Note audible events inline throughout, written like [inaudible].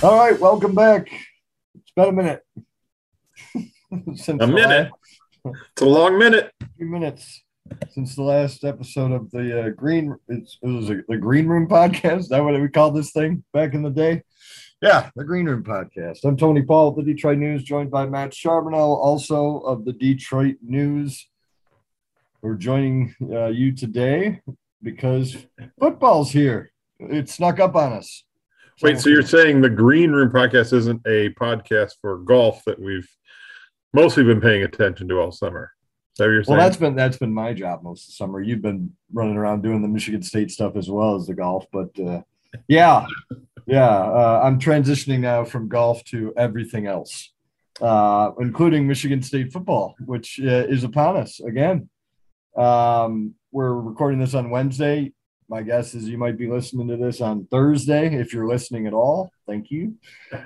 All right, welcome back. It's been a minute. [laughs] Since a minute. it's a long minute. A few minutes since the last episode of the uh, Green. it was a, the Green Room podcast. Is that what we called this thing back in the day? Yeah, the Green Room Podcast. I'm Tony Paul of the Detroit News, joined by Matt Charboneau, also of the Detroit News. We're joining uh, you today because football's here. It snuck up on us. Wait, so you're saying the Green Room Podcast isn't a podcast for golf that we've mostly been paying attention to all summer? Is that what you're saying? Well, that's been that's been my job most of the summer. You've been running around doing the Michigan State stuff as well as the golf, but uh, yeah, yeah, uh, I'm transitioning now from golf to everything else, uh, including Michigan State football, which uh, is upon us again. Um, we're recording this on Wednesday. My guess is you might be listening to this on Thursday if you're listening at all. Thank you.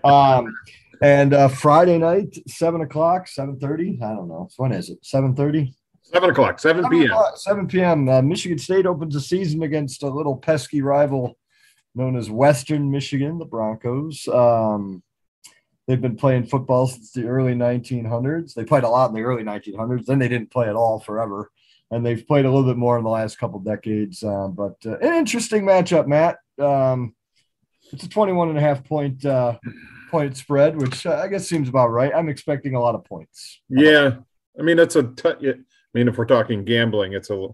Um, and uh, Friday night, seven o'clock, seven thirty. I don't know. When is it? Seven thirty. Seven o'clock, 7 p.m. 7 p.m. Uh, Michigan State opens the season against a little pesky rival known as Western Michigan, the Broncos. Um, they've been playing football since the early 1900s. They played a lot in the early 1900s. Then they didn't play at all forever. And they've played a little bit more in the last couple decades. Uh, but uh, an interesting matchup, Matt. Um, it's a 21 and a half point uh, point spread, which uh, I guess seems about right. I'm expecting a lot of points. Yeah. I mean, that's a. T- I mean, if we're talking gambling, it's a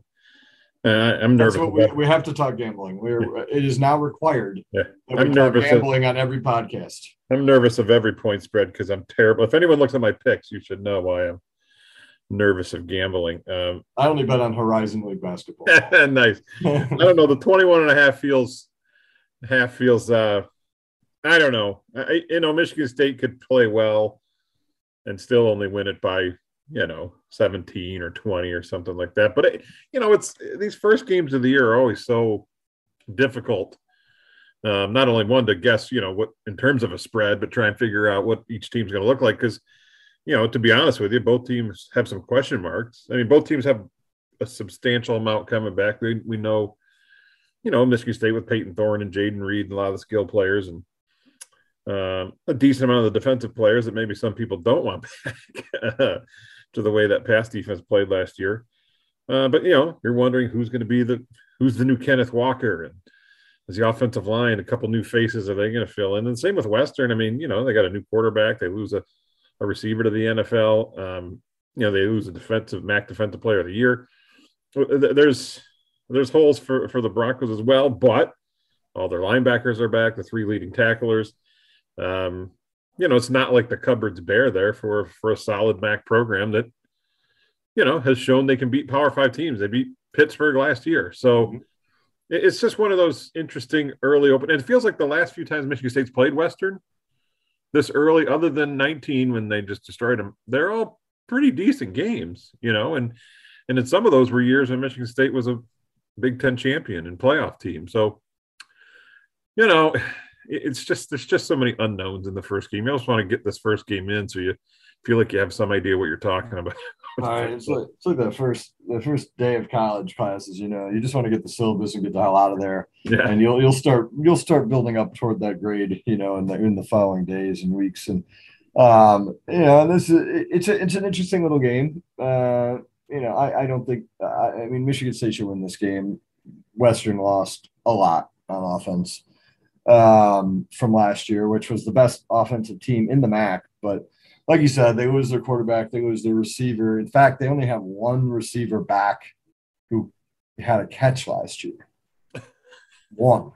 uh, I'm nervous. We, we, have to talk gambling. We're it is now required. Yeah, I'm nervous gambling of, on every podcast. I'm nervous of every point spread because I'm terrible. If anyone looks at my picks, you should know why I'm nervous of gambling. Um, I only bet on Horizon League basketball. [laughs] nice. I don't know. The 21 and a half feels half feels. uh I don't know. I, you know, Michigan State could play well and still only win it by you know 17 or 20 or something like that but it, you know it's these first games of the year are always so difficult um, not only one to guess you know what in terms of a spread but try and figure out what each team's going to look like because you know to be honest with you both teams have some question marks i mean both teams have a substantial amount coming back we, we know you know michigan state with Payton thorne and Jayden reed and a lot of the skill players and um, a decent amount of the defensive players that maybe some people don't want [laughs] back [laughs] to the way that pass defense played last year. Uh, but you know, you're wondering who's going to be the who's the new Kenneth Walker and is the offensive line a couple new faces are they going to fill in? And same with Western. I mean, you know, they got a new quarterback. They lose a, a receiver to the NFL. Um, you know, they lose a defensive MAC defensive player of the year. There's there's holes for for the Broncos as well, but all their linebackers are back. The three leading tacklers. Um, you know, it's not like the cupboard's bare there for for a solid MAC program that, you know, has shown they can beat Power Five teams. They beat Pittsburgh last year, so mm-hmm. it's just one of those interesting early open. And it feels like the last few times Michigan State's played Western this early, other than 19 when they just destroyed them, they're all pretty decent games, you know. And and in some of those were years when Michigan State was a Big Ten champion and playoff team. So, you know, [sighs] it's just there's just so many unknowns in the first game. You always want to get this first game in so you feel like you have some idea what you're talking about. All right, it's like it's like the first the first day of college classes. You know, you just want to get the syllabus and get the hell out of there, yeah. and you'll you'll start you'll start building up toward that grade. You know, in the in the following days and weeks, and um, you know, this is it's a, it's an interesting little game. Uh, you know, I I don't think I, I mean Michigan State should win this game. Western lost a lot on offense um, from last year, which was the best offensive team in the MAC. But like you said, they lose their quarterback, they lose their receiver. In fact, they only have one receiver back who had a catch last year. [laughs] one.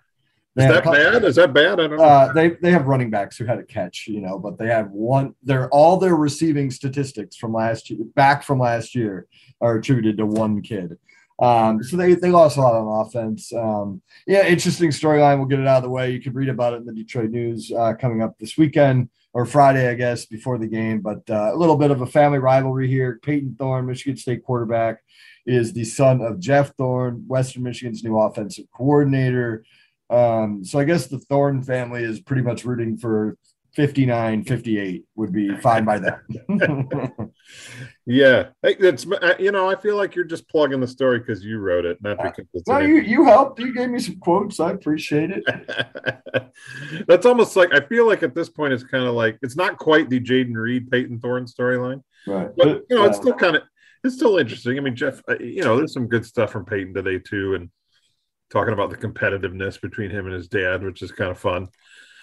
Is that bad? Is that bad? I don't know. Uh, they they have running backs who had a catch, you know, but they have one. They're all their receiving statistics from last year, back from last year, are attributed to one kid. Um, so they they lost a lot on offense. Um, yeah, interesting storyline. We'll get it out of the way. You can read about it in the Detroit News uh, coming up this weekend or Friday, I guess, before the game. But uh, a little bit of a family rivalry here. Payton Thorne, Michigan State quarterback, is the son of Jeff Thorne, Western Michigan's new offensive coordinator. Um, so I guess the Thorne family is pretty much rooting for 59, 58 would be fine by them. [laughs] yeah. It's, uh, you know, I feel like you're just plugging the story because you wrote it, not because it's. No, you, you helped. You gave me some quotes. I appreciate it. [laughs] That's almost like, I feel like at this point, it's kind of like, it's not quite the jayden Reed, payton thorne storyline. Right. But, you know, it's still kind of, it's still interesting. I mean, Jeff, uh, you know, there's some good stuff from payton today, too. And, talking about the competitiveness between him and his dad, which is kind of fun.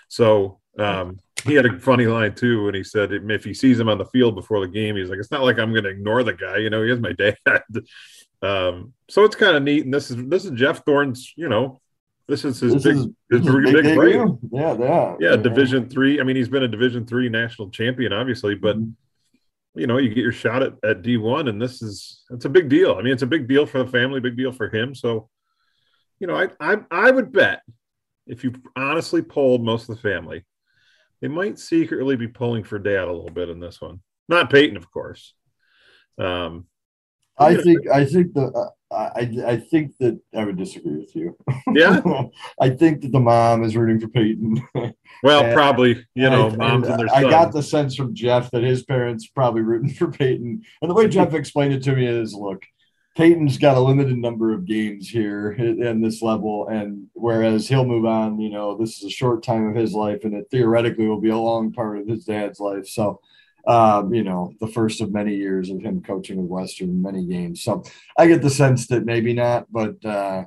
So um, he had a funny line too, and he said if he sees him on the field before the game, he's like, "It's not like I'm going to ignore the guy, you know. He is my [laughs] dad." um, so it's kind of neat, and this is this is Jeff Thorne's, you know, this is his this big, is, his big, big, break. Yeah, yeah, yeah. Division three. I mean, he's been a Division three national champion, obviously, but. Mm-hmm you know, you get your shot at, at D1, and this is it's a big deal. I mean, it's a big deal for the family, big deal for him. So you know, I, I I would bet if you honestly polled most of the family, they might secretly be pulling for dad a little bit in this one. Not Payton, of course. Um, I think I think the uh, I I think that I would disagree with you. Yeah, [laughs] I think that the mom is rooting for Payton. [laughs] Well, and, probably you know, moms and, and their. I got the sense from Jeff that his parents probably rooting for Payton, and the way [laughs] Jeff explained it to me is, look, Payton's got a limited number of games here in this level, and whereas he'll move on, you know, this is a short time of his life, and it theoretically will be a long part of his dad's life. So, um, you know, the first of many years of him coaching with Western, many games. So, I get the sense that maybe not, but uh,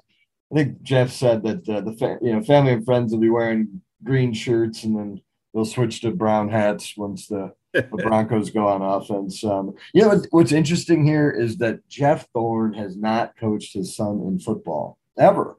I think Jeff said that uh, the fa- you know family and friends will be wearing green shirts, and then they'll switch to brown hats once the the Broncos go on offense. Um, you know what's interesting here is that Jeff Thorne has not coached his son in football ever.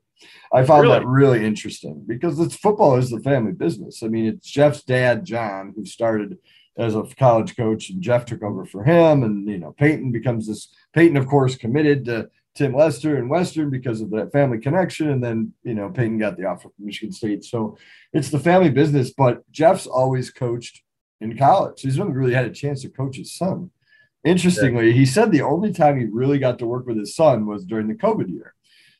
I found really? that really interesting because it's football is the family business. I mean, it's Jeff's dad, John, who started as a college coach, and Jeff took over for him. And you know, Payton becomes this. Payton, of course, committed to Tim Lester and Western because of that family connection. And then, you know, Payton got the offer from Michigan State. So it's the family business, but Jeff's always coached in college. He's never really had a chance to coach his son. Interestingly, yeah. he said the only time he really got to work with his son was during the COVID year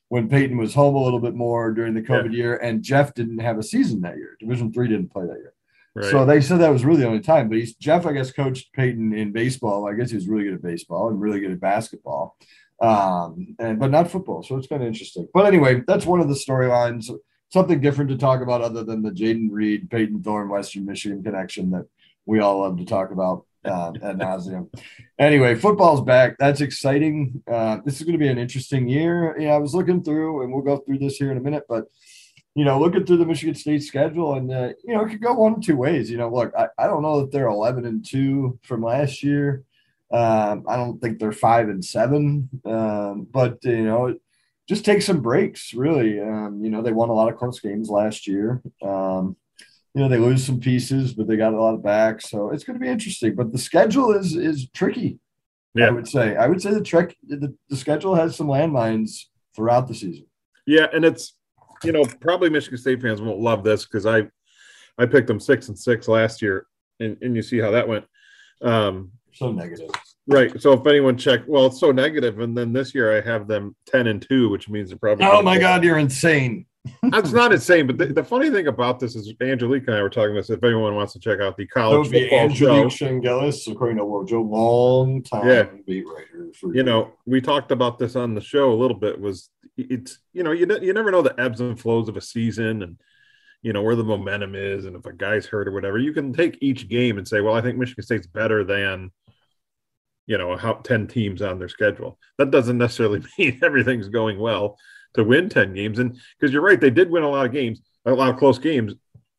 when Payton was home a little bit more during the COVID yeah. year, and Jeff didn't have a season that year. Division three didn't play that year. Right. So they said that was really the only time. But he's Jeff, I guess, coached Payton in baseball. I guess he was really good at baseball and really good at basketball. Um, and but not football. So it's kind of interesting. But anyway, that's one of the storylines. Something different to talk about other than the Jayden Reed, Payton Thorne, Western Michigan connection that we all love to talk about uh, at nauseum. Anyway, football's back. That's exciting. Uh, this is going to be an interesting year. Yeah, I was looking through, and we'll go through this here in a minute, but you know, looking through the Michigan State schedule, and uh, you know, it could go one two ways. You know, look, I, I don't know that they're eleven and two from last year. Um, I don't think they're five and seven, um, but you know, just take some breaks. Really, um, you know, they won a lot of close games last year. Um, you know they lose some pieces, but they got a lot of back, so it's going to be interesting. But the schedule is is tricky. Yeah. I would say. I would say the trick the, the schedule has some landmines throughout the season. Yeah, and it's you know probably Michigan State fans won't love this because I I picked them six and six last year, and, and you see how that went. Um, so negative. Right. So if anyone checked, well, it's so negative, and then this year I have them ten and two, which means they're probably. Oh my God, you're insane! That's not insane, but the, the, funny thing about this is Angelique and I were talking about this. If anyone wants to check out the college that football Angelique show, Chengelis, according to Wojo, long time yeah. beat writer. For you know, we talked about this on the show a little bit. Was it's you know you you never know the ebbs and flows of a season and you know where the momentum is and if a guy's hurt or whatever. You can take each game and say, well, I think Michigan State's better than you know how 10 teams on their schedule that doesn't necessarily [laughs] mean everything's going well to win 10 games. And because you're right, they did win a lot of games, a lot of close games,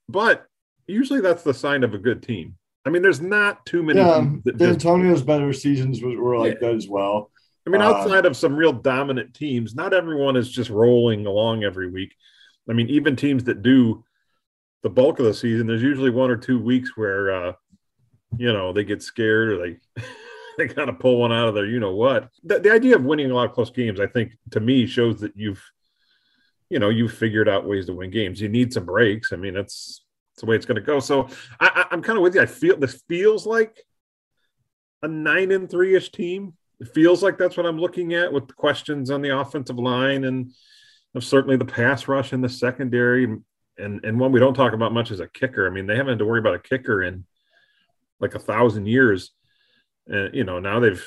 but usually that's the sign of a good team. I mean, there's not too many. Yeah, Antonio's better seasons were like yeah. that as well. I mean, uh, outside uh, of some real dominant teams, not everyone is just rolling along every week. I mean, even teams that do the bulk of the season, there's usually one or two weeks where, uh, you know, they get scared or they [laughs] [laughs] they kind of pull one out of there. You know what? The, the idea of winning a lot of close games, I think, to me, shows that you've, you know, you've figured out ways to win games. You need some breaks. I mean, that's, that's the way it's going to go. So I, I'm kind of with you. I feel this feels like a nine and three ish team. It feels like that's what I'm looking at with questions on the offensive line and of certainly the pass rush in the secondary. And and one we don't talk about much is a kicker. I mean, they haven't had to worry about a kicker in like a thousand years. And you know, now they've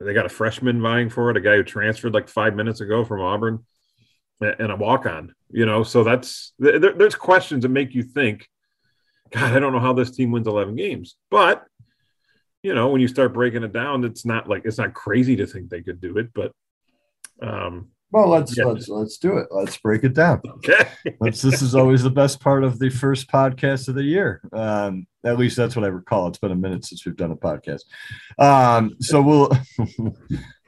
they got a freshman vying for it, a guy who transferred like five minutes ago from Auburn, and a walk on. You know, so that's there, there's questions that make you think, God, I don't know how this team wins 11 games. But you know, when you start breaking it down, it's not like it's not crazy to think they could do it, but um, well, let's yeah. let's let's do it. Let's break it down. Okay. [laughs] let's, this is always the best part of the first podcast of the year. Um, at least that's what I recall. It's been a minute since we've done a podcast. Um, so we'll [laughs]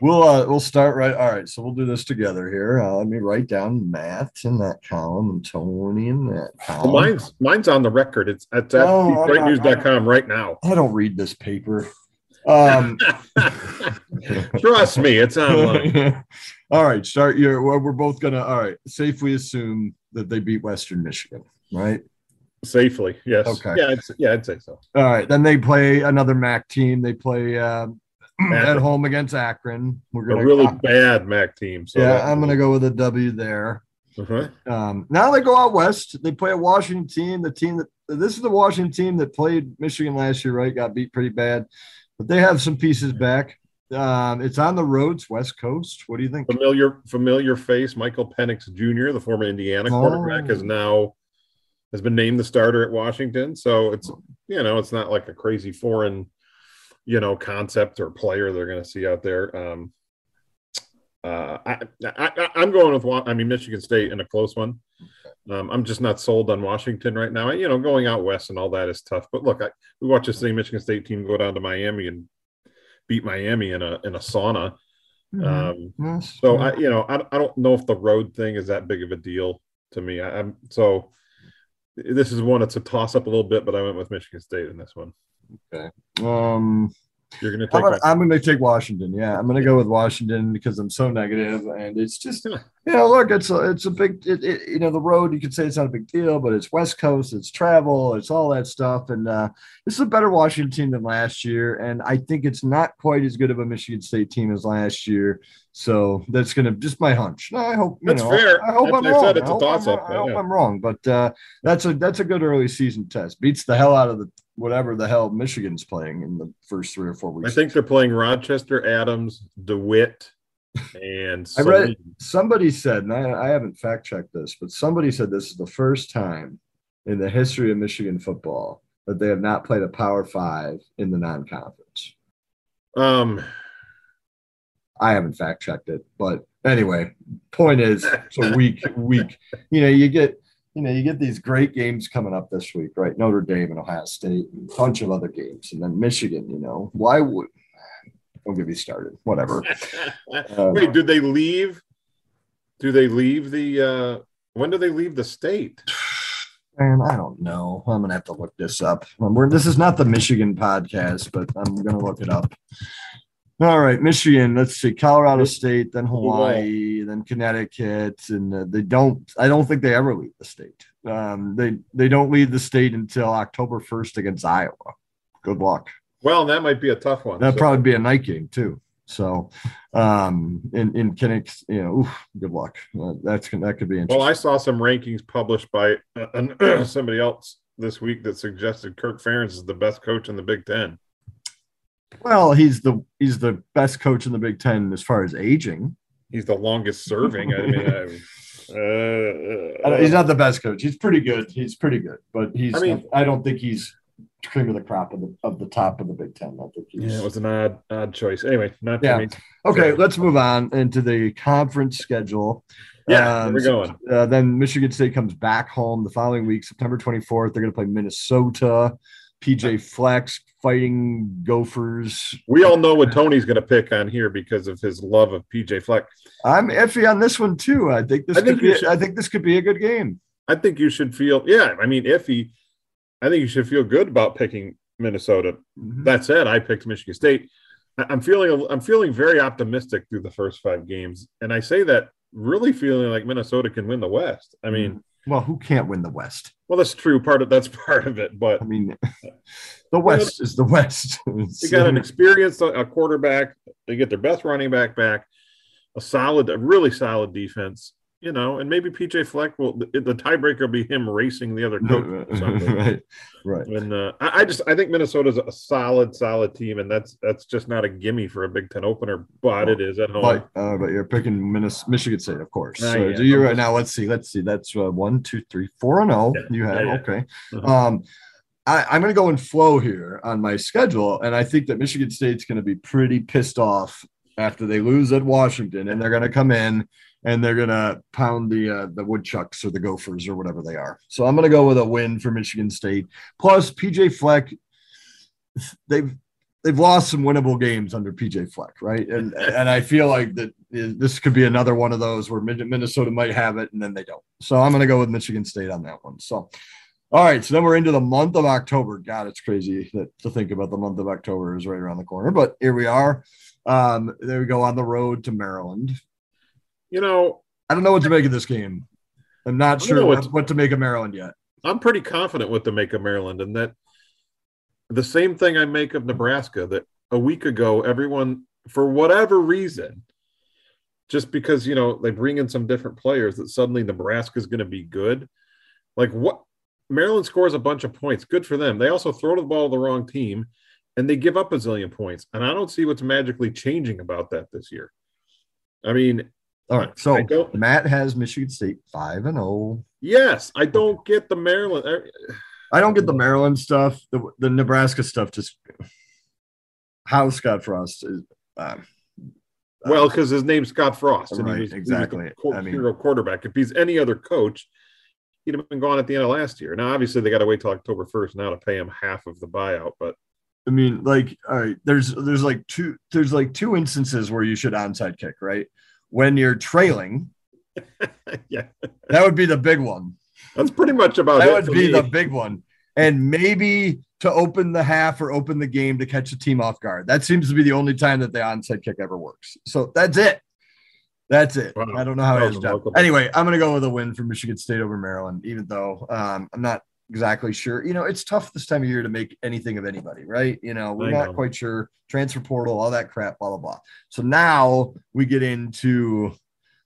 we'll uh, we'll start right. All right. So we'll do this together here. Uh, let me write down Matt in that column and Tony in that column. Well, mine's mine's on the record. It's at oh, greatnews.com right now. I don't read this paper. Um, [laughs] Trust me, it's online. All right, start your. Well, we're both gonna. All right, safely assume that they beat Western Michigan, right? Safely, yes. Okay. Yeah, yeah, I'd say so. All right, then they play another MAC team. They play uh, [clears throat] at home against Akron. We're gonna a really uh, bad MAC team. So yeah, I'm gonna go with a W there. Uh-huh. Um, now they go out west. They play a Washington team. The team that this is the Washington team that played Michigan last year, right? Got beat pretty bad but they have some pieces back. Um, it's on the roads, West Coast. What do you think? Familiar, familiar face, Michael Penix Jr., the former Indiana quarterback, oh. is now has been named the starter at Washington. So it's you know it's not like a crazy foreign you know concept or player they're going to see out there. Um, uh, I, I, I'm going with I mean Michigan State in a close one. Um, I'm just not sold on Washington right now. You know, going out west and all that is tough. But look, I, we watched the same Michigan State team go down to Miami and beat Miami in a in a sauna. Mm-hmm. Um. So I, you know, I, I don't know if the road thing is that big of a deal to me. I, am so this is one that's a toss up a little bit, but I went with Michigan State in this one. Okay. Um, you're gonna take. I'm gonna, I'm gonna, take Washington. Yeah, I'm gonna go with Washington because I'm so negative, and it's just you know, look, it's a it's a big, it, it, you know, the road. You could say it's not a big deal, but it's West Coast, it's travel, it's all that stuff, and uh, this is a better Washington team than last year, and I think it's not quite as good of a Michigan State team as last year. So that's gonna just my hunch. I hope that's know, fair. I, hope I'm wrong. I hope, I'm, I hope I'm wrong, but uh, that's a that's a good early season test. Beats the hell out of the whatever the hell Michigan's playing in the first three or four weeks. I think they're playing Rochester, Adams, DeWitt, and [laughs] I read somebody said, and I, I haven't fact checked this, but somebody said this is the first time in the history of Michigan football that they have not played a Power Five in the non-conference. Um, I haven't fact checked it, but anyway, point is, it's a week, [laughs] week. You know, you get you know, you get these great games coming up this week, right? Notre Dame and Ohio State, and a bunch of other games, and then Michigan. You know, why would? Don't get me started. Whatever. [laughs] uh, Wait, do they leave? Do they leave the? uh When do they leave the state? Man, I don't know. I'm gonna have to look this up. We're, this is not the Michigan podcast, but I'm gonna look it up. All right, Michigan. Let's see, Colorado State, then Hawaii, then Connecticut, and uh, they don't. I don't think they ever leave the state. Um, they they don't leave the state until October first against Iowa. Good luck. Well, that might be a tough one. That'd so. probably be a night game too. So, um, in in Connecticut, you know, oof, good luck. Uh, that's that could be interesting. Well, I saw some rankings published by uh, [clears throat] somebody else this week that suggested Kirk Ferentz is the best coach in the Big Ten. Well, he's the he's the best coach in the Big Ten as far as aging. He's the longest serving. I mean, I, [laughs] uh, he's not the best coach. He's pretty good. He's pretty good, but he's. I mean, I don't think he's cream of the crop of the of the top of the Big Ten. I think he's, yeah, it was an odd odd choice. Anyway, not yeah. Me. Okay, so. let's move on into the conference schedule. Yeah, um, we're going. Uh, then Michigan State comes back home the following week, September 24th. They're going to play Minnesota. PJ Fleck fighting Gophers. We all know what Tony's going to pick on here because of his love of PJ Fleck. I'm iffy on this one too. I think this I think could be. Should, I think this could be a good game. I think you should feel. Yeah, I mean, iffy. I think you should feel good about picking Minnesota. Mm-hmm. That said, I picked Michigan State. I'm feeling. I'm feeling very optimistic through the first five games, and I say that really feeling like Minnesota can win the West. I mean. Mm-hmm well, who can't win the West? Well, that's true. Part of that's [laughs] part of it, but I mean, [laughs] the West is the West. [laughs] they got an experienced a quarterback. They get their best running back back, a solid, a really solid defense you know, and maybe PJ Fleck will the, the tiebreaker will be him racing the other coach. [laughs] right, right. And uh, I, I, just I think Minnesota's a solid, solid team, and that's that's just not a gimme for a Big Ten opener, but well, it is at home. But, uh, but you're picking Minnesota, Michigan State, of course. Uh, so yeah, do you right now? Let's see, let's see. That's uh, one, two, three, four, and zero. Oh. Yeah, you have yeah, okay. Uh-huh. Um, I, I'm going to go in flow here on my schedule, and I think that Michigan State's going to be pretty pissed off after they lose at Washington, and they're going to come in and they're gonna pound the uh, the woodchucks or the gophers or whatever they are. So I'm gonna go with a win for Michigan State. Plus PJ Fleck, they've they've lost some winnable games under PJ Fleck, right? And [laughs] and I feel like that this could be another one of those where Minnesota might have it and then they don't. So I'm gonna go with Michigan State on that one. So. All right, so then we're into the month of October. God, it's crazy that, to think about the month of October is right around the corner, but here we are. Um, there we go on the road to Maryland you know, I don't know what to make of this game. I'm not sure what, what to make of Maryland yet. I'm pretty confident what to make of Maryland, and that the same thing I make of Nebraska. That a week ago, everyone, for whatever reason, just because you know they bring in some different players, that suddenly Nebraska is going to be good. Like what? Maryland scores a bunch of points. Good for them. They also throw the ball to the wrong team, and they give up a zillion points. And I don't see what's magically changing about that this year. I mean, all right. So Matt has Michigan State five and zero. Oh. Yes, I don't get the Maryland. I don't get the Maryland stuff. The the Nebraska stuff just how Scott Frost is. Uh, well, because his name's Scott Frost, and right, he was, exactly. He was I mean, hero quarterback. If he's any other coach, he'd have been gone at the end of last year. Now, obviously, they got to wait till October first now to pay him half of the buyout. But I mean, like, all right, there's there's like two there's like two instances where you should onside kick, right? when you're trailing. [laughs] yeah. That would be the big one. That's pretty much about that would be me. the big one. And maybe to open the half or open the game to catch a team off guard. That seems to be the only time that the onside kick ever works. So that's it. That's it. Wow. I don't know how it is. Anyway, I'm going to go with a win for Michigan State over Maryland, even though um, I'm not exactly sure. You know, it's tough this time of year to make anything of anybody, right? You know, we're not quite sure. Transfer portal, all that crap, blah, blah, blah. So now we get into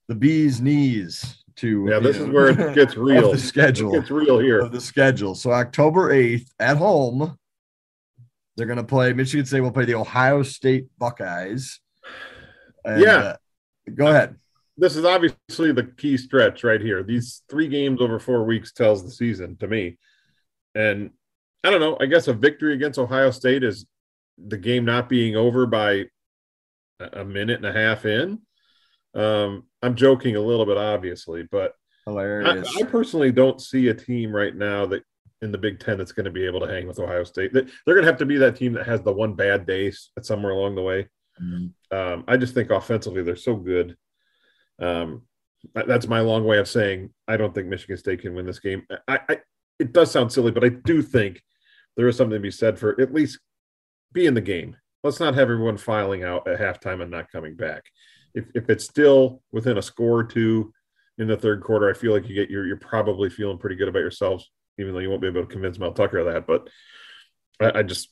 the bee's knees to yeah, this know, is where it [laughs] gets real. the schedule. It gets real here. Of the schedule. So October 8th at home, they're gonna play Michigan State will play the Ohio State Buckeyes. And, yeah. Uh, go ahead this is obviously the key stretch right here. These three games over four weeks tells the season to me. And I don't know. I guess a victory against Ohio State is the game not being over by a minute and a half in. Um, I'm joking a little bit, obviously, but hilarious. I, I, personally don't see a team right now that in the Big Ten that's going to be able to hang with Ohio State. They're going to have to be that team that has the one bad day somewhere along the way. Um, I just think offensively they're so good. Um, that's my long way of saying I don't think Michigan State can win this game. I, I it does sound silly, but I do think there is something to be said for at least be in the game. Let's not have everyone filing out at halftime and not coming back. If, if it's still within a score or two in the third quarter, I feel like you get you're, you're probably feeling pretty good about yourselves, even though you won't be able to convince Mel Tucker of that. But I, I just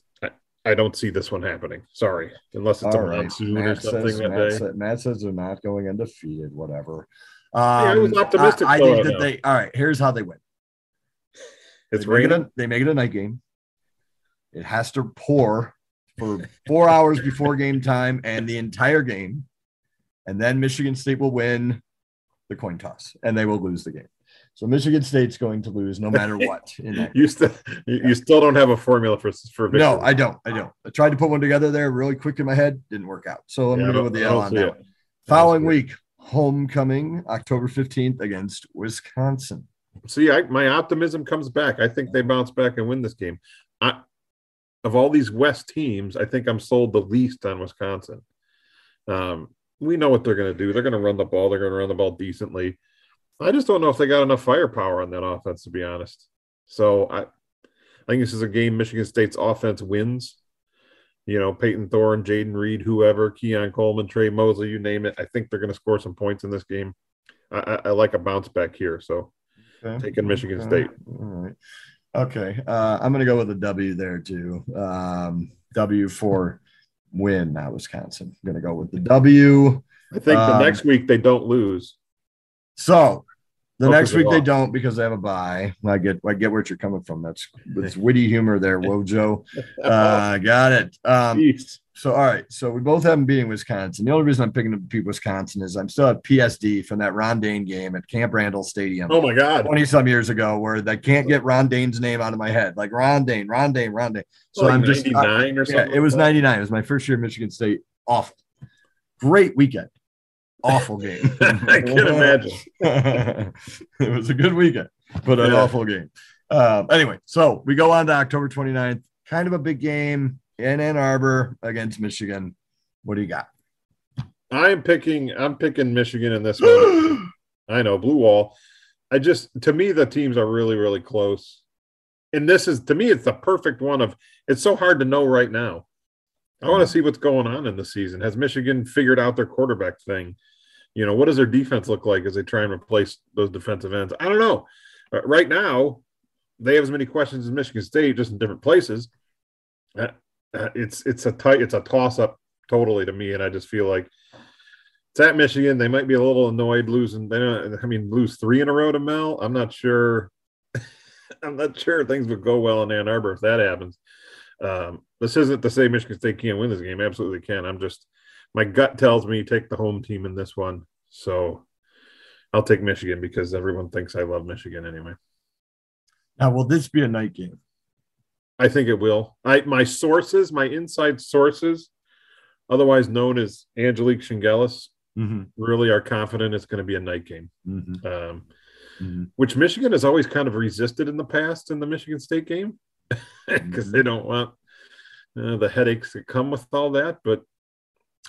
I, don't see this one happening. Sorry, unless it's All a right. monsoon Matt or something says, that Matt day. Says, Matt says they're not going undefeated. Whatever. Um, yeah, I was optimistic. I, I think that they. All right. Here's how they win. It's they raining. Make it a, they make it a night game. It has to pour for four hours before game time and the entire game. And then Michigan State will win the coin toss and they will lose the game. So Michigan State's going to lose no matter [laughs] what. you still you, yeah. you, still don't have a formula for for victory. No, I don't. I don't. I tried to put one together there really quick in my head, didn't work out. So I'm yeah, to go with the L on that. Following week, homecoming October 15th against Wisconsin see, I, my optimism comes back. I think they bounce back and win this game. I, of all these West teams, I think I'm sold the least on Wisconsin. Um, we know what they're going to do. They're going to run the ball. They're going to run the ball decently. I just don't know if they got enough firepower on that offense, to be honest. So I, I think this is a game Michigan State's offense wins. You know, Payton Thorne, Jayden Reed, whoever, Keon Coleman, Tre Mosley, you name it. I think they're going to score some points in this game. I, I, I like a bounce back here. So okay. taking Michigan okay. State. All right. Okay. Uh, I'm going to go with a W there too. Um, w for win, not Wisconsin. I'm going to go with the W. I think the um, next week they don't lose. So the next week they don't because they have a bye. I get I get where you're coming from. That's it's [laughs] witty humor there, Wojo. Uh, got it. Um, so all right, so we both have them beating Wisconsin. The only reason I'm picking beat Wisconsin is I'm still at PSD from that Ron Dayne game at Camp Randall Stadium. Oh my god, twenty some years ago, where I can't get Ron Dayne's name out of my head, like Ron Dayne, Ron Dayne, Ron Dayne. So like I'm just nine or something. Yeah, it was ninety nine. It was my first year at Michigan State. Awful, great weekend awful game. [laughs] I can imagine. [laughs] it was a good weekend, but an yeah. awful game. Um, anyway, so we go on to October 29th. Kind of a big game in Ann Arbor against Michigan. What do you got? I'm picking. I'm picking Michigan in this one. [gasps] I know blue wall. I just to me the teams are really really close, and this is to me it's the perfect one of. It's so hard to know right now. I want to see what's going on in the season. Has Michigan figured out their quarterback thing? You know, what does their defense look like as they try and replace those defensive ends? I don't know. Uh, right now, they have as many questions as Michigan State, just in different places. Uh, uh, it's it's a tight, it's a toss up totally to me, and I just feel like it's at Michigan. They might be a little annoyed losing. They don't, I mean, lose three in a row to Mel. I'm not sure. [laughs] I'm not sure things would go well in Ann Arbor if that happens. Um, this isn't to say Michigan State can't win this game. Absolutely can. I'm just my gut tells me take the home team in this one. So I'll take Michigan because everyone thinks I love Michigan anyway. Now, will this be a night game? I think it will. I my sources, my inside sources, otherwise known as Angelique Chengelis, mm-hmm. really are confident it's going to be a night game. Mm-hmm. Um, mm-hmm. Which Michigan has always kind of resisted in the past in the Michigan State game [laughs] because they don't want uh, the headaches that come with all that. But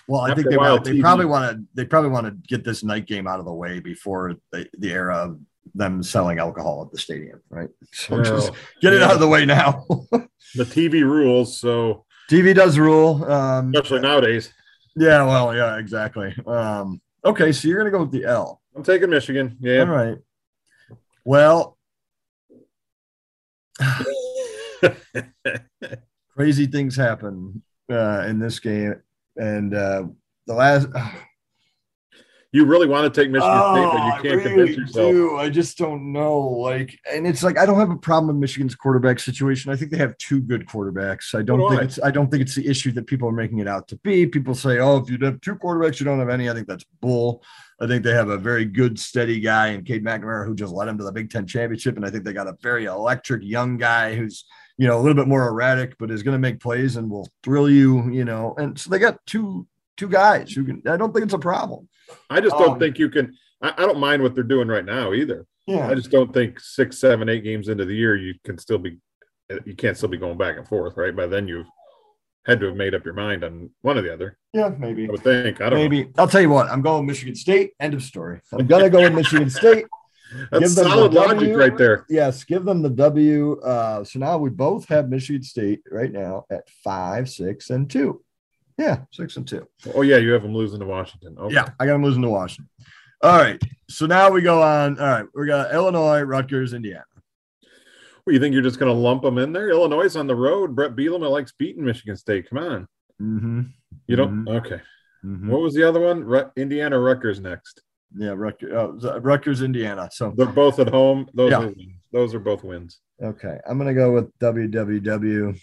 well, I think they, want, they probably want to they probably want to get this night game out of the way before the, the era of them selling alcohol at the stadium, right? So well, just get it out of the way now. [laughs] the TV rules, so TV does rule, um, especially nowadays. Yeah, well, yeah, exactly. Um, okay, so you're gonna go with the L. I'm taking Michigan. Yeah. All right. Well, [laughs] [laughs] crazy things happen uh, in this game and uh, the last. [sighs] you really want to take Michigan oh, State, but you can't really convince yourself. Do. I just don't know. Like, and it's like I don't have a problem with Michigan's quarterback situation. I think they have two good quarterbacks. I don't think I? it's. I don't think it's the issue that people are making it out to be. People say, "Oh, if you have two quarterbacks, you don't have any." I think that's bull. I think they have a very good, steady guy in Cade McNamara who just led them to the Big Ten championship, and I think they got a very electric young guy who's you know, a little bit more erratic, but is going to make plays and will thrill you, you know. And so they got two two guys who can. I don't think it's a problem. I just don't um, think you can. I, I, don't mind what they're doing right now either. Yeah. I just don't think six, seven, eight games into the year you can still be. You can't still be going back and forth, right? By then you've had to have made up your mind on one or the other. Yeah, maybe. I would think. I don't maybe. Know. I'll tell you what. I'm going Michigan State. End of story. I'm gonna go with Michigan [laughs] State. That's solid the logic right there. Yes, give them the W. Uh, so now we both have Michigan State right now at five, six, and two. Yeah, six and two. Oh yeah, you have them losing to Washington. Okay. Yeah, I got them losing to Washington. All right, so now we go on. All right, we got Illinois, Rutgers, Indiana. Well, you think you're just going to lump them in there? Illinois is on the road. Bret Bielema likes beating Michigan State. Come on. Mm-hmm. You don't. Mm-hmm. Okay. Mm-hmm. What was the other one? Indiana, Rutgers next. Yeah, Rutgers, oh, Rutgers, Indiana. So they're both at home. Those yeah. are those are both wins. Okay, I'm gonna go with WWW.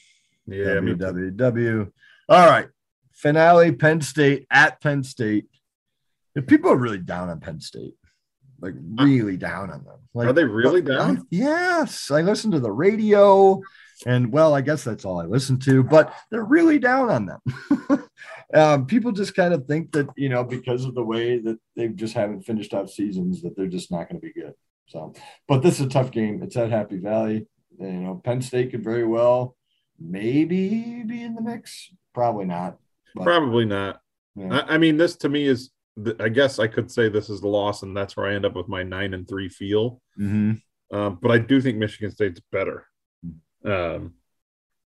Yeah, WWW. All right, finale. Penn State at Penn State. If people are really down on Penn State, like really down on them. Like, are they really down? yes, I listen to the radio, and well, I guess that's all I listen to. But they're really down on them. [laughs] um, people just kind of think that you know because of the way that they just haven't finished out seasons that they're just not going to be good. So, but this is a tough game. It's at Happy Valley. You know, Penn State could very well maybe be in the mix. Probably not. But, Probably not. Yeah. I, I, mean, this to me is, I guess I could say this is the loss, and that's where I end up with my nine and three feel. Mm-hmm. Um, but I do think Michigan State's better. Um,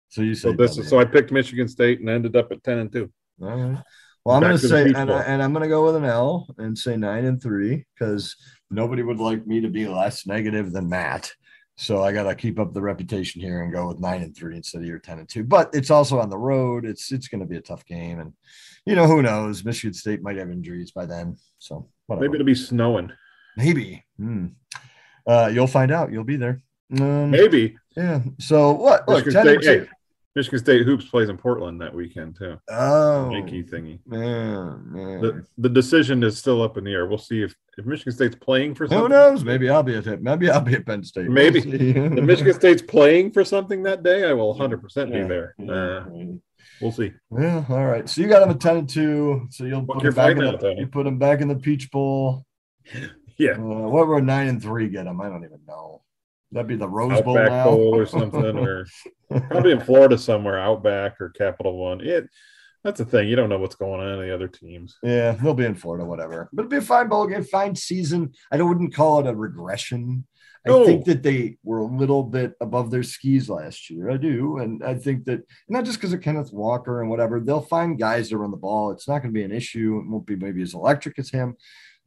so you so this is, so I picked Michigan State and ended up at ten and two. All right. Well, I'm going to say, and, I, and I'm going to go with an L and say nine and three because nobody would like me to be less negative than Matt. So I got to keep up the reputation here and go with nine and three instead of your 10 and two. But it's also on the road. It's it's going to be a tough game. And, you know, who knows? Michigan State might have injuries by then. So whatever. maybe it'll be snowing. Maybe. Hmm. Uh, you'll find out. You'll be there. Um, maybe. Yeah. So what? Look, Michigan 10 State, hey, Michigan State hoops plays in Portland that weekend too. Oh, Yankee thingy. Man, man. The, the decision is still up in the air. We'll see if, if Michigan State's playing for something. Who knows? Maybe I'll be at maybe I'll be at Penn State. Maybe we'll if Michigan State's playing for something that day, I will 100 percent be there. Yeah, uh, we'll see. Yeah. All right. So you got them at 10 and two. So you'll put them back in the, you put them back in the Peach Bowl. [laughs] Yeah. Uh, what were nine and three get them? I don't even know. That'd be the Rose Outback Bowl now. Bowl or something, or [laughs] probably in Florida somewhere, Outback or Capital One. It that's the thing. You don't know what's going on in the other teams. Yeah, they'll be in Florida, whatever. But it'll be a fine bowl game, fine season. I don't, wouldn't call it a regression. I think that they were a little bit above their skis last year. I do. And I think that not just because of Kenneth Walker and whatever, they'll find guys to run the ball. It's not going to be an issue. It won't be maybe as electric as him.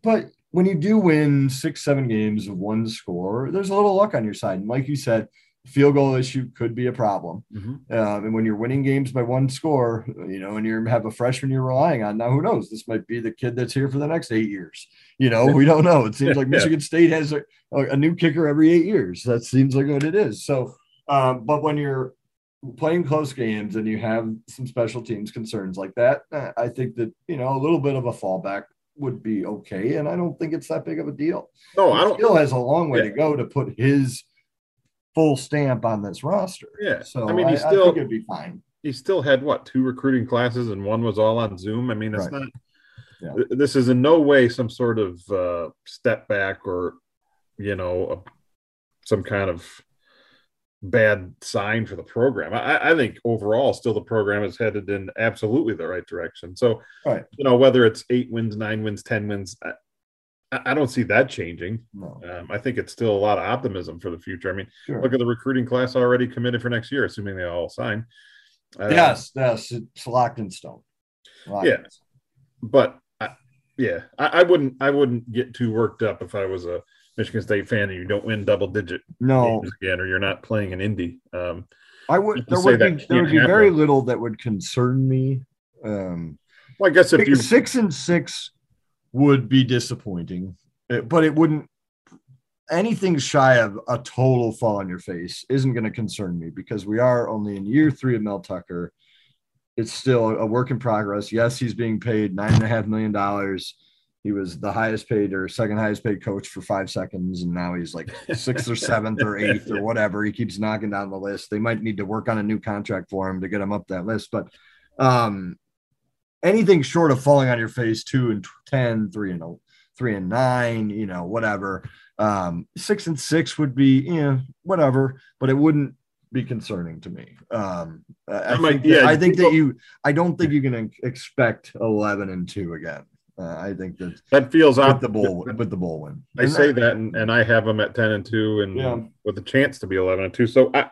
But when you do win six, seven games of one score, there's a little luck on your side. And like you said, field goal issue could be a problem. Mm-hmm. Um, and when you're winning games by one score, you know, and you have a freshman you're relying on, now who knows? This might be the kid that's here for the next eight years. You know, we don't know. It seems [laughs] like Michigan State has a, a, new kicker every eight years. That seems like what it is. So, um, but when you're playing close games and you have some special teams concerns like that, I think that, you know, a little bit of a fallback would be okay. And I don't think it's that big of a deal. No, he I don't. Still has a long way yeah. to go to put his full stamp on this roster. Yeah. So I mean, he still I think it'd be fine. He still had what two recruiting classes, and one was all on Zoom. I mean, it's right. not. Yeah. This is in no way some sort of uh, step back or, you know, a, some kind of bad sign for the program. I, I, think overall, still the program is headed in absolutely the right direction. So, right. you know, whether it's eight wins, nine wins, ten wins, I, I don't see that changing. No. Um, I think it's still a lot of optimism for the future. I mean, sure. look at the recruiting class already committed for next year, assuming they all sign. Uh, yes, yes, it's locked in stone. Locked yeah, in stone. but I, yeah, I, I wouldn't, I wouldn't get too worked up if I was a Michigan State fan and you don't win double digit no again, or you're not playing an Indy. Um, I would there would be there would be very little that would concern me. Um, well, I guess if you six and six would be disappointing, eh, but it wouldn't. Anything shy of a total fall on your face isn't going to concern me because we are only in year three of Mel Tucker. It's still a work in progress. Yes, he's being paid nine and a half million dollars he was the highest paid or second highest paid coach for five seconds, and now he's like [laughs] sixth or seventh or eighth or whatever. He keeps knocking down the list. They might need to work on a new contract for him to get him up that list. But um, anything short of falling on your face, two and 10, three and three and nine, you know, whatever. Um, six and six would be, you know, whatever, but it wouldn't be concerning to me. Um, I, I think, yeah, that, I think that you, I don't think you can expect 11 and two again. Uh, I think that that feels with the bowl with the bowl win. I and say that, that and, and, I have them at ten and two, and yeah. with a chance to be eleven and two. So I,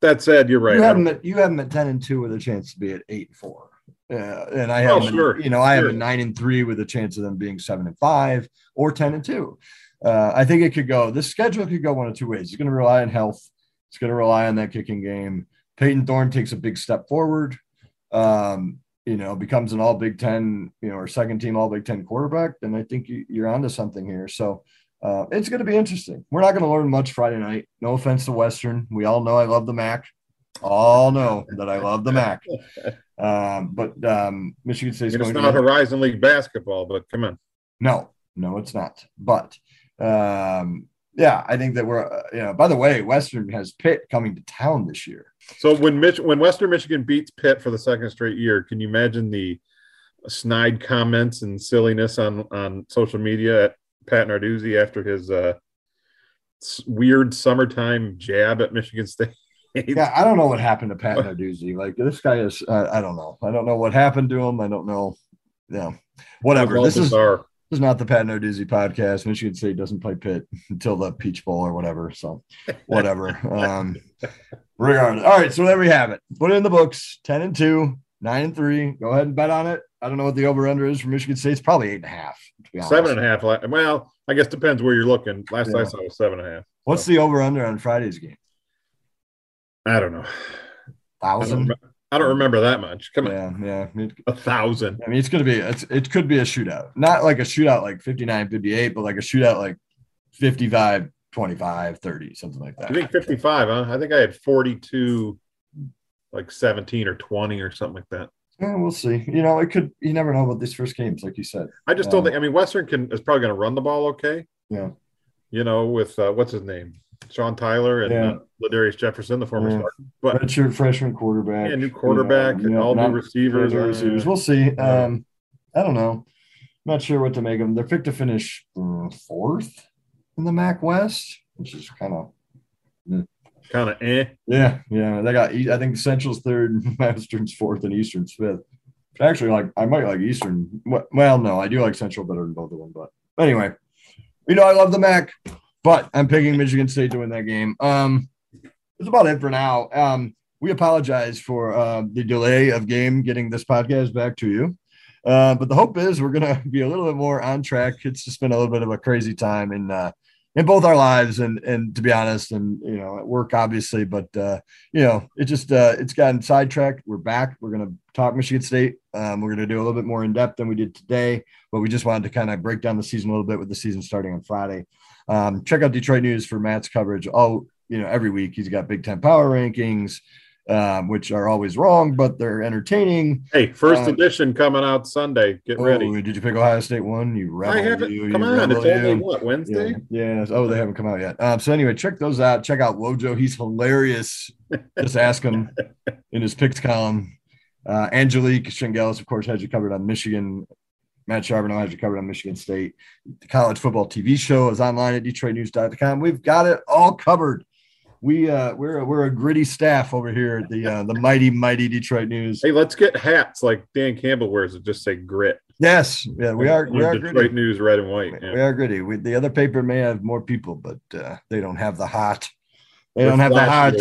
that said, you're right. You have them at you have them at ten and two with a chance to be at eight and four. Yeah, and I have, oh, sure. you know, I have a nine and three with a chance of them being seven and five or ten and two. Uh, I think it could go. This schedule could go one of two ways. It's going to rely on health. It's going to rely on that kicking game. Payton Thorne takes a big step forward. Um, you know, becomes an all Big Ten, you know, or second team all Big Ten quarterback, then I think you, are onto something here. So uh, it's going to be interesting. We're not going to learn much Friday night. No offense to Western. We all know I love the MAC. All know that I love the MAC. [laughs] Um, but um, Michigan State's going it's not to Horizon League basketball, but come on. No, no, it's not. But um, yeah, I think that we're, uh, you know, by the way, Western has Pitt coming to town this year. So when Mich- when Western Michigan beats Pitt for the second straight year, can you imagine the snide comments and silliness on on social media at Pat Narduzzi after his uh, weird summertime jab at Michigan State? yeah, I don't know what happened to Pat Narduzzi. Like this guy is, uh, I don't know. I don't know what happened to him. I don't know. Yeah, whatever. This is this is not the Pat Narduzzi podcast. Michigan State doesn't play Pitt until the Peach Bowl or whatever. So, whatever. um, regardless. All right. So there we have it. Put it in the books. Ten and two, nine and three. Go ahead and bet on it. I don't know what the over under is for Michigan State. It's probably eight and a half. Seven and a half. Well, I guess depends where you're looking. Last yeah. I saw was seven and a half. What's so. the over under on Friday's game? I don't know. Thousand. I don't remember that much. Come yeah, on. Yeah, yeah. A thousand. I mean, it's going to be, it's, it could be a shootout. Not like a shootout like 59, 58, but like a shootout like 55, 25, 30, something like that. I think 55, huh? I think I had 42, like 17 or 20 or something like that. Yeah, we'll see. You know, it could, you never know about these first games, like you said. I just don't um, think, I mean, Western can is probably going to run the ball okay. Yeah. You know, with uh, what's his name? Sean Tyler and yeah. uh, Ladarius Jefferson, the former yeah. starter. But redshirt freshman quarterback. Yeah, new quarterback you know, and all new receivers. receivers. We'll see. Um, I don't know. Not sure what to make of them. They're picked to finish uh, fourth in the MAC West, which is kind of kind of eh. Yeah, yeah. They got I think Central's third, [laughs] Western's fourth, and Eastern's fifth. Actually, like I might like Eastern. Well, no, I do like Central better than both of them. But anyway, you know, I love the MAC but I'm picking Michigan State to win that game. Um, that's about it for now. Um, we apologize for uh, the delay of game getting this podcast back to you. Uh, but the hope is we're going [laughs] to be a little bit more on track. It's just been a little bit of a crazy time in uh, in both our lives, and and to be honest, and you know, at work obviously, but uh, you know, it just uh, it's gotten sidetracked. We're back. We're going to talk Michigan State. Um, we're going to do a little bit more in depth than we did today, but we just wanted to kind of break down the season a little bit with the season starting on Friday. Um, check out Detroit News for Matt's coverage. Oh, you know, every week he's got Big Ten power rankings, um, which are always wrong, but they're entertaining. Hey, first uh, edition coming out Sunday. Get oh, ready. Did you pick Ohio State one? You rebel. I haven't. You, come you on, it's only what Wednesday. Yeah, yeah. Oh, they haven't come out yet. Um, so anyway, check those out. Check out Wojo. He's hilarious. [laughs] Just ask him in his picks column. Uh, Angelique Chengelis, of course, has you covered on Michigan Matt Charboneau has you covered on Michigan State. The college football TV show is online at DetroitNews.com. We've got it all covered. We uh, we're a, we're a gritty staff over here at the uh, the mighty mighty Detroit News. Hey, let's get hats like Dan Campbell wears that just say grit. Yes, yeah, we are. We are Detroit gritty. News, red and white. Yeah. We are gritty. We, the other paper may have more people, but uh, they don't have the hot. They don't have the hot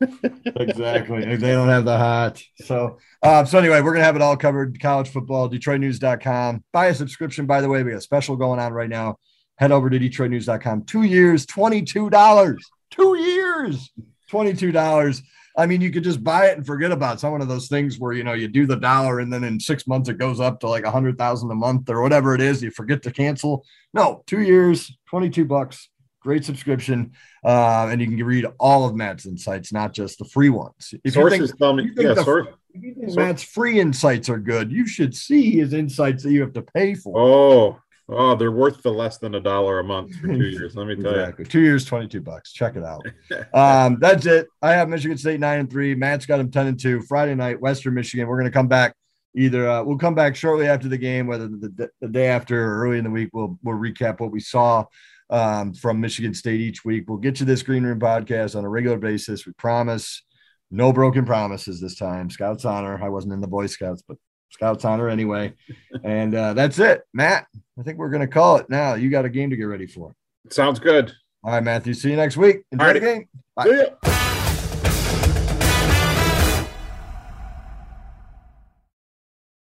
exactly. They don't have the hot. So, uh, so anyway, we're gonna have it all covered. College football, DetroitNews.com. Buy a subscription, by the way. We got a special going on right now. Head over to DetroitNews.com. Two years, twenty-two dollars. Two years, twenty-two dollars. I mean, you could just buy it and forget about it. It's one of those things where you know you do the dollar and then in six months it goes up to like a hundred thousand a month or whatever it is. You forget to cancel. No, two years, twenty-two bucks great subscription, uh, and you can read all of Matt's insights, not just the free ones. If Sources you think, tell me, yeah, the, source, if you think Matt's free insights are good, you should see his insights that you have to pay for. Oh, oh, they're worth the less than a dollar a month for two [laughs] years. Let me tell exactly. you, two years, twenty-two bucks. Check it out. um, that's it. I have Michigan State nine and three. Matt's got him ten and two. Friday night, Western Michigan. We're going to come back either uh, we'll come back shortly after the game, whether the, the, day after or early in the week, we'll we'll recap what we saw um, from Michigan State each week. We'll get you this Green Room podcast on a regular basis. We promise. No broken promises this time. Scouts honor. I wasn't in the Boy Scouts, but Scouts honor anyway. [laughs] and uh, that's it, Matt. I think we're going to call it now. You got a game to get ready for. Sounds good. All right, Matthew. See you next week. Enjoy the game. Bye.